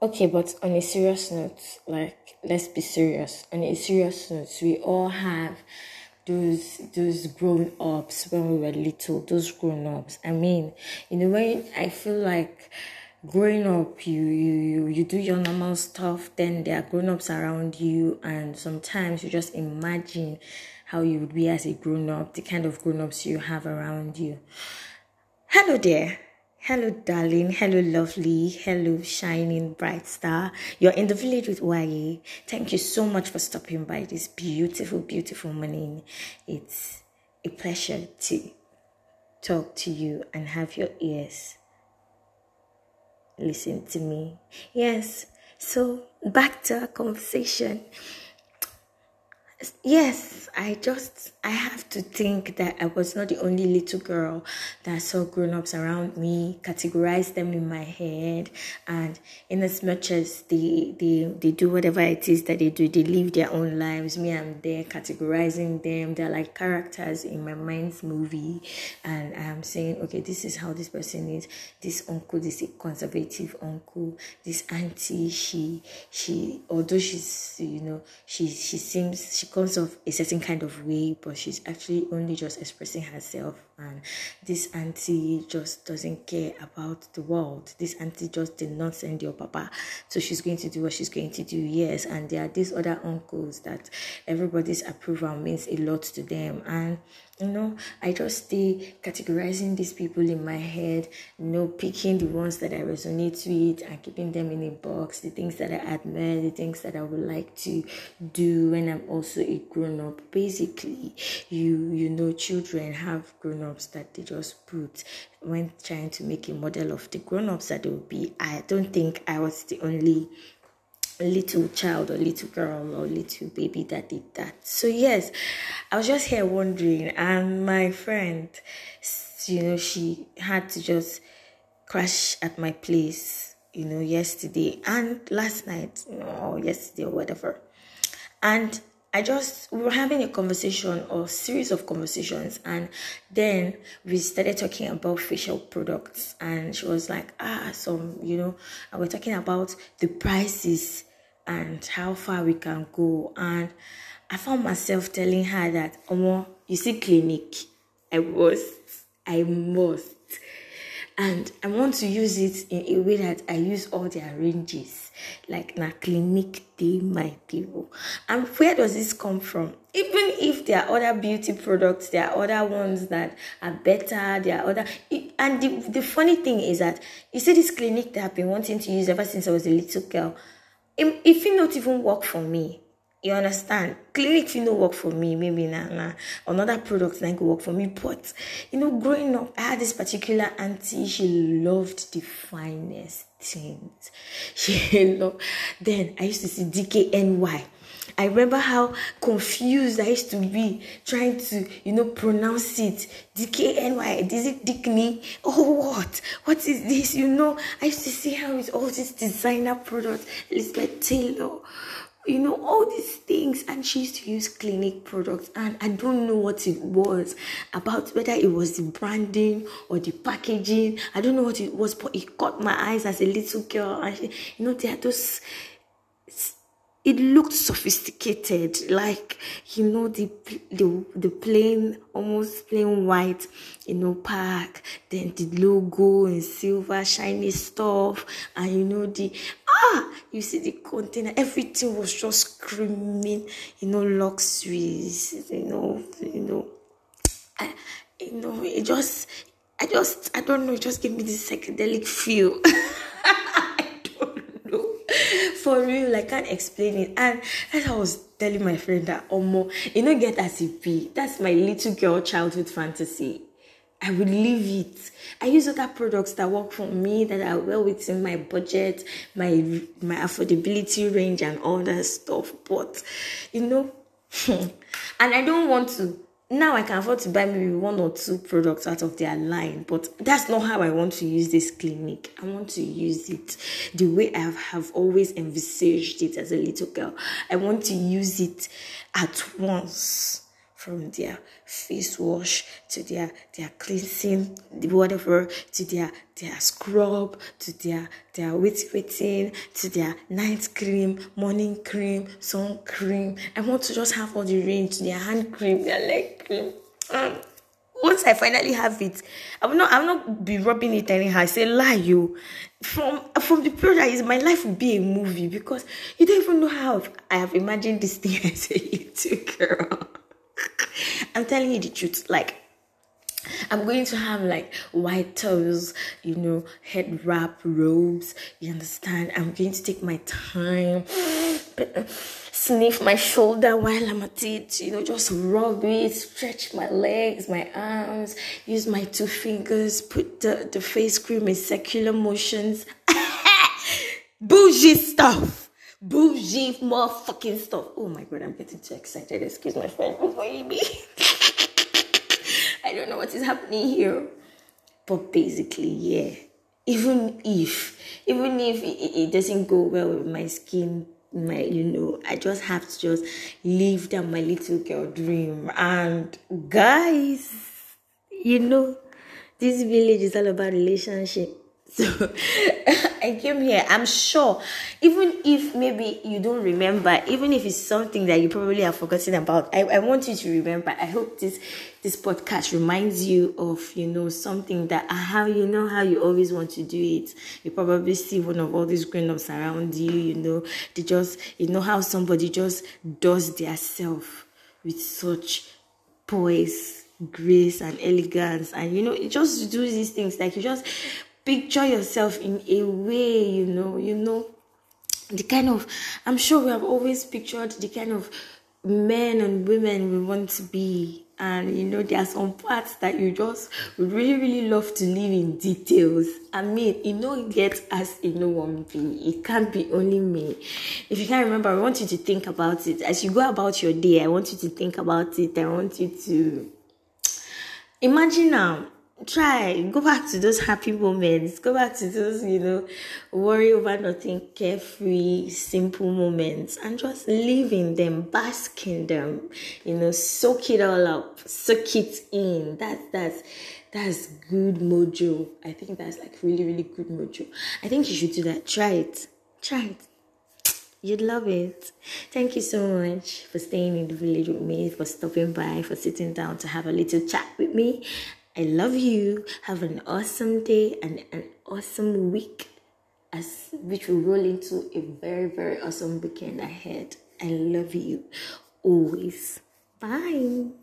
Okay, but on a serious note, like let's be serious. On a serious note, we all have those those grown ups when we were little, those grown ups. I mean, in a way I feel like growing up you, you you you do your normal stuff, then there are grown ups around you and sometimes you just imagine how you would be as a grown up, the kind of grown ups you have around you. Hello there. Hello, darling. Hello, lovely. Hello, shining bright star. You're in the village with YA. Thank you so much for stopping by this beautiful, beautiful morning. It's a pleasure to talk to you and have your ears listen to me. Yes, so back to our conversation yes, I just I have to think that I was not the only little girl that saw grown-ups around me, categorize them in my head, and in as much as they they they do whatever it is that they do, they live their own lives. Me, I'm there categorizing them. They're like characters in my mind's movie, and I'm saying, okay, this is how this person is. This uncle, this conservative uncle. This auntie, she she although she's you know she she seems she comes off a certain kind of way, but she's actually only just expressing herself. And this auntie just doesn't care about the world. This auntie just did not send your papa, so she's going to do what she's going to do. Yes, and there are these other uncles that everybody's approval means a lot to them, and you know i just stay categorizing these people in my head you know picking the ones that i resonate with and keeping them in a box the things that i admire the things that i would like to do when i'm also a grown-up basically you you know children have grown-ups that they just put when trying to make a model of the grown-ups that they will be i don't think i was the only little child or little girl or little baby that did that. So yes, I was just here wondering, and my friend, you know, she had to just crash at my place, you know, yesterday and last night, or yesterday or whatever. And I just we were having a conversation or series of conversations and then we started talking about facial products and she was like ah some you know and we're talking about the prices and how far we can go. And I found myself telling her that, Omo, you see, Clinique, I must, I must. And I want to use it in a way that I use all their ranges, like na Clinique they my people. And where does this come from? Even if there are other beauty products, there are other ones that are better, there are other and the, the funny thing is that you see this Clinique that I've been wanting to use ever since I was a little girl it, it not even work for me you understand Clinique fit no work for me maybe na na another product na go work for me but you know growing up i had this particular auntie she loved the finest things she loved then i used to see dkny I remember how confused I used to be trying to, you know, pronounce it. DKNY, is it Dickney? Oh, what? What is this? You know, I used to see how it's all these designer products, Elizabeth Taylor, you know, all these things. And she used to use Clinique products. And I don't know what it was about, whether it was the branding or the packaging. I don't know what it was, but it caught my eyes as a little girl. And, she, you know, there are those it looked sophisticated like you know the the the plain almost plain white you know pack then the logo in silver shiny stuff and you know the ah you see the container everything was just screaming you know luxuries you know you know. I, you know it just i just i don't know it just gave me this psychedelic feel for real, I can't explain it. And as I was telling my friend that Omo, you know, get as it be. That's my little girl childhood fantasy. I would leave it. I use other products that work for me that are well within my budget, my my affordability range, and all that stuff. But you know, and I don't want to now I can afford to buy maybe one or two products out of their line, but that's not how I want to use this Clinique. I want to use it the way I have always envisaged it as a little girl. I want to use it at once from their face wash to their their cleansing whatever to their their scrub to their their wait waiting to their night cream morning cream sun cream i want to just have all the range their hand cream their leg cream um, once I finally have it, I will not I will not be rubbing it anyhow. I say lie you. From from the period my life will be a movie because you don't even know how I have imagined this thing as a little girl. I'm telling you the truth. Like I'm going to have like white toes, you know, head wrap robes. You understand? I'm going to take my time, uh, sniff my shoulder while I'm at it, you know, just rub it, stretch my legs, my arms, use my two fingers, put the, the face cream in circular motions. Bougie stuff. Bougie motherfucking stuff. Oh my god, I'm getting too excited. Excuse my friend. Baby. I don't know what is happening here. But basically, yeah. Even if, even if it, it doesn't go well with my skin, my, you know, I just have to just live down my little girl dream. And guys, you know, this village is all about relationship. So I came here. I'm sure, even if maybe you don't remember, even if it's something that you probably have forgotten about, I, I want you to remember. I hope this this podcast reminds you of you know something that uh, how you know how you always want to do it. You probably see one of all these grown ups around you. You know they just you know how somebody just does their self with such poise grace and elegance and you know just do these things like you just picture yourself in a way, you know, you know, the kind of, I'm sure we have always pictured the kind of men and women we want to be. And you know, there are some parts that you just would really, really love to live in details. I mean, you know, get as you know one be. It can't be only me. If you can't remember, I want you to think about it. As you go about your day, I want you to think about it. I want you to imagine now try. go back to those happy moments. go back to those you know worry over nothing carefree simple moments and just live in them bask in them you know soak it all up soak it in. That's that's that's good mojo. I think that's like really really good mojo. I think you should do that. Try it. Try it. You'd love it. Thank you so much for staying in the village with me, for stopping by, for sitting down to have a little chat with me. I love you. Have an awesome day and an awesome week as which will roll into a very, very awesome weekend ahead. I love you always. Bye.